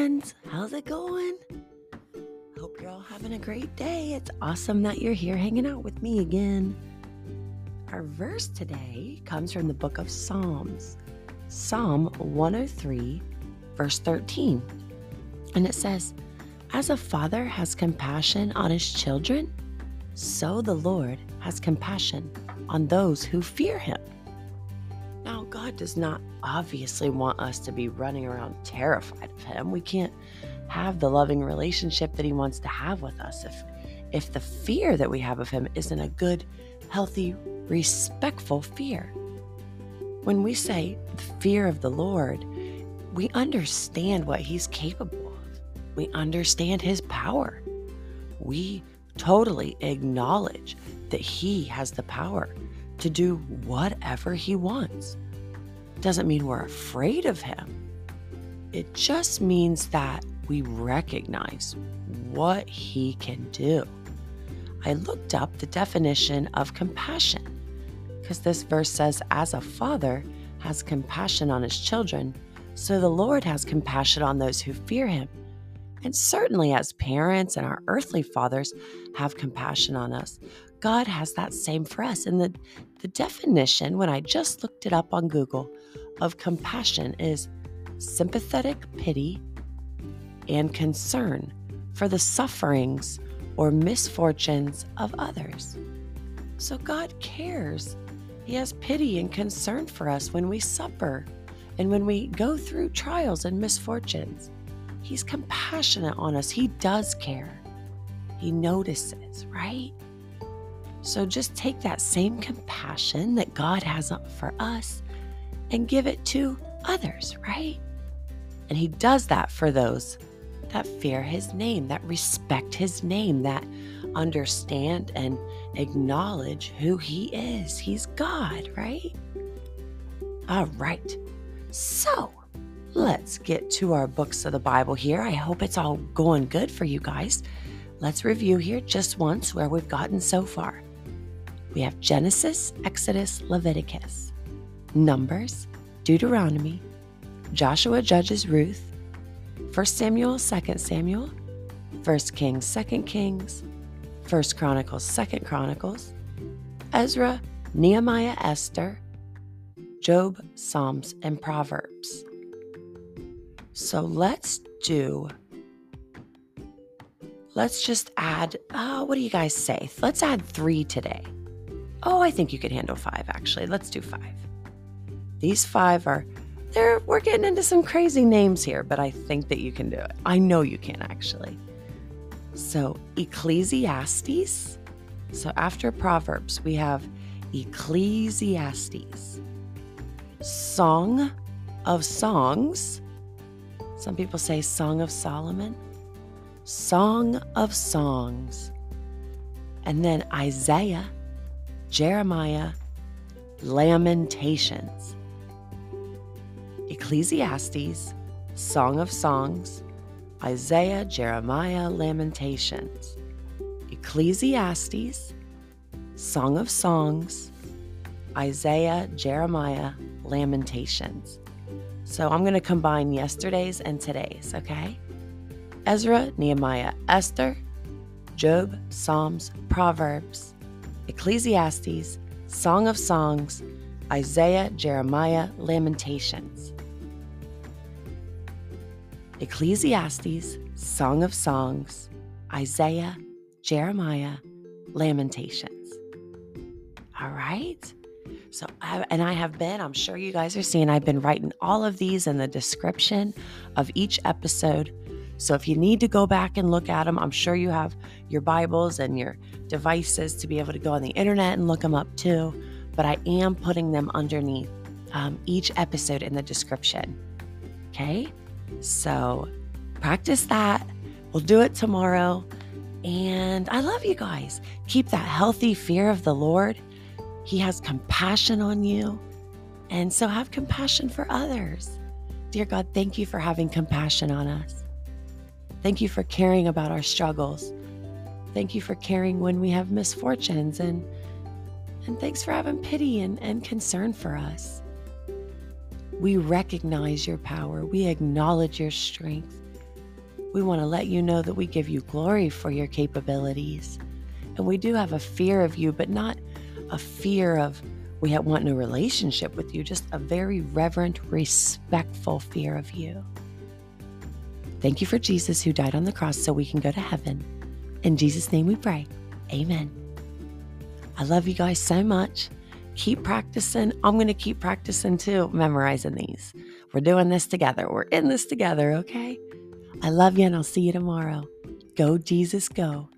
friends. How's it going? Hope you're all having a great day. It's awesome that you're here hanging out with me again. Our verse today comes from the book of Psalms, Psalm 103, verse 13. And it says, As a father has compassion on his children, so the Lord has compassion on those who fear him. God does not obviously want us to be running around terrified of him. We can't have the loving relationship that he wants to have with us if if the fear that we have of him isn't a good, healthy, respectful fear. When we say the fear of the Lord, we understand what he's capable of. We understand his power. We totally acknowledge that he has the power to do whatever he wants. Doesn't mean we're afraid of him. It just means that we recognize what he can do. I looked up the definition of compassion because this verse says, as a father has compassion on his children, so the Lord has compassion on those who fear him. And certainly, as parents and our earthly fathers have compassion on us, God has that same for us. And the, the definition, when I just looked it up on Google, of compassion is sympathetic pity and concern for the sufferings or misfortunes of others. So God cares. He has pity and concern for us when we suffer and when we go through trials and misfortunes. He's compassionate on us. He does care. He notices, right? So just take that same compassion that God has for us and give it to others, right? And He does that for those that fear His name, that respect His name, that understand and acknowledge who He is. He's God, right? All right. So, let's get to our books of the Bible here. I hope it's all going good for you guys. Let's review here just once where we've gotten so far. We have Genesis, Exodus, Leviticus, Numbers, Deuteronomy, Joshua judges Ruth, 1 Samuel, 2 Samuel, 1 Kings, 2 Kings, 1 Chronicles, 2 Chronicles, Ezra, Nehemiah, Esther, Job, Psalms, and Proverbs. So let's do, let's just add, uh, what do you guys say? Let's add three today. Oh, I think you could handle five, actually. Let's do five. These five are, they're, we're getting into some crazy names here, but I think that you can do it. I know you can, actually. So, Ecclesiastes. So, after Proverbs, we have Ecclesiastes. Song of Songs. Some people say Song of Solomon. Song of Songs. And then Isaiah Jeremiah, Lamentations, Ecclesiastes, Song of Songs, Isaiah, Jeremiah, Lamentations, Ecclesiastes, Song of Songs, Isaiah, Jeremiah, Lamentations. So I'm going to combine yesterday's and today's, okay? Ezra, Nehemiah, Esther, Job, Psalms, Proverbs, Ecclesiastes, Song of Songs, Isaiah, Jeremiah, Lamentations. Ecclesiastes, Song of Songs, Isaiah, Jeremiah, Lamentations. All right. So, I, and I have been, I'm sure you guys are seeing, I've been writing all of these in the description of each episode. So if you need to go back and look at them, I'm sure you have your Bibles and your devices to be able to go on the internet and look them up too. But I am putting them underneath um, each episode in the description. Okay? So practice that. We'll do it tomorrow. And I love you guys. Keep that healthy fear of the Lord. He has compassion on you. And so have compassion for others. Dear God, thank you for having compassion on us. Thank you for caring about our struggles. Thank you for caring when we have misfortunes and and thanks for having pity and, and concern for us. We recognize your power. We acknowledge your strength. We want to let you know that we give you glory for your capabilities. And we do have a fear of you, but not a fear of we want a relationship with you, just a very reverent, respectful fear of you. Thank you for Jesus who died on the cross so we can go to heaven. In Jesus' name we pray. Amen. I love you guys so much. Keep practicing. I'm going to keep practicing too, memorizing these. We're doing this together. We're in this together, okay? I love you and I'll see you tomorrow. Go, Jesus, go.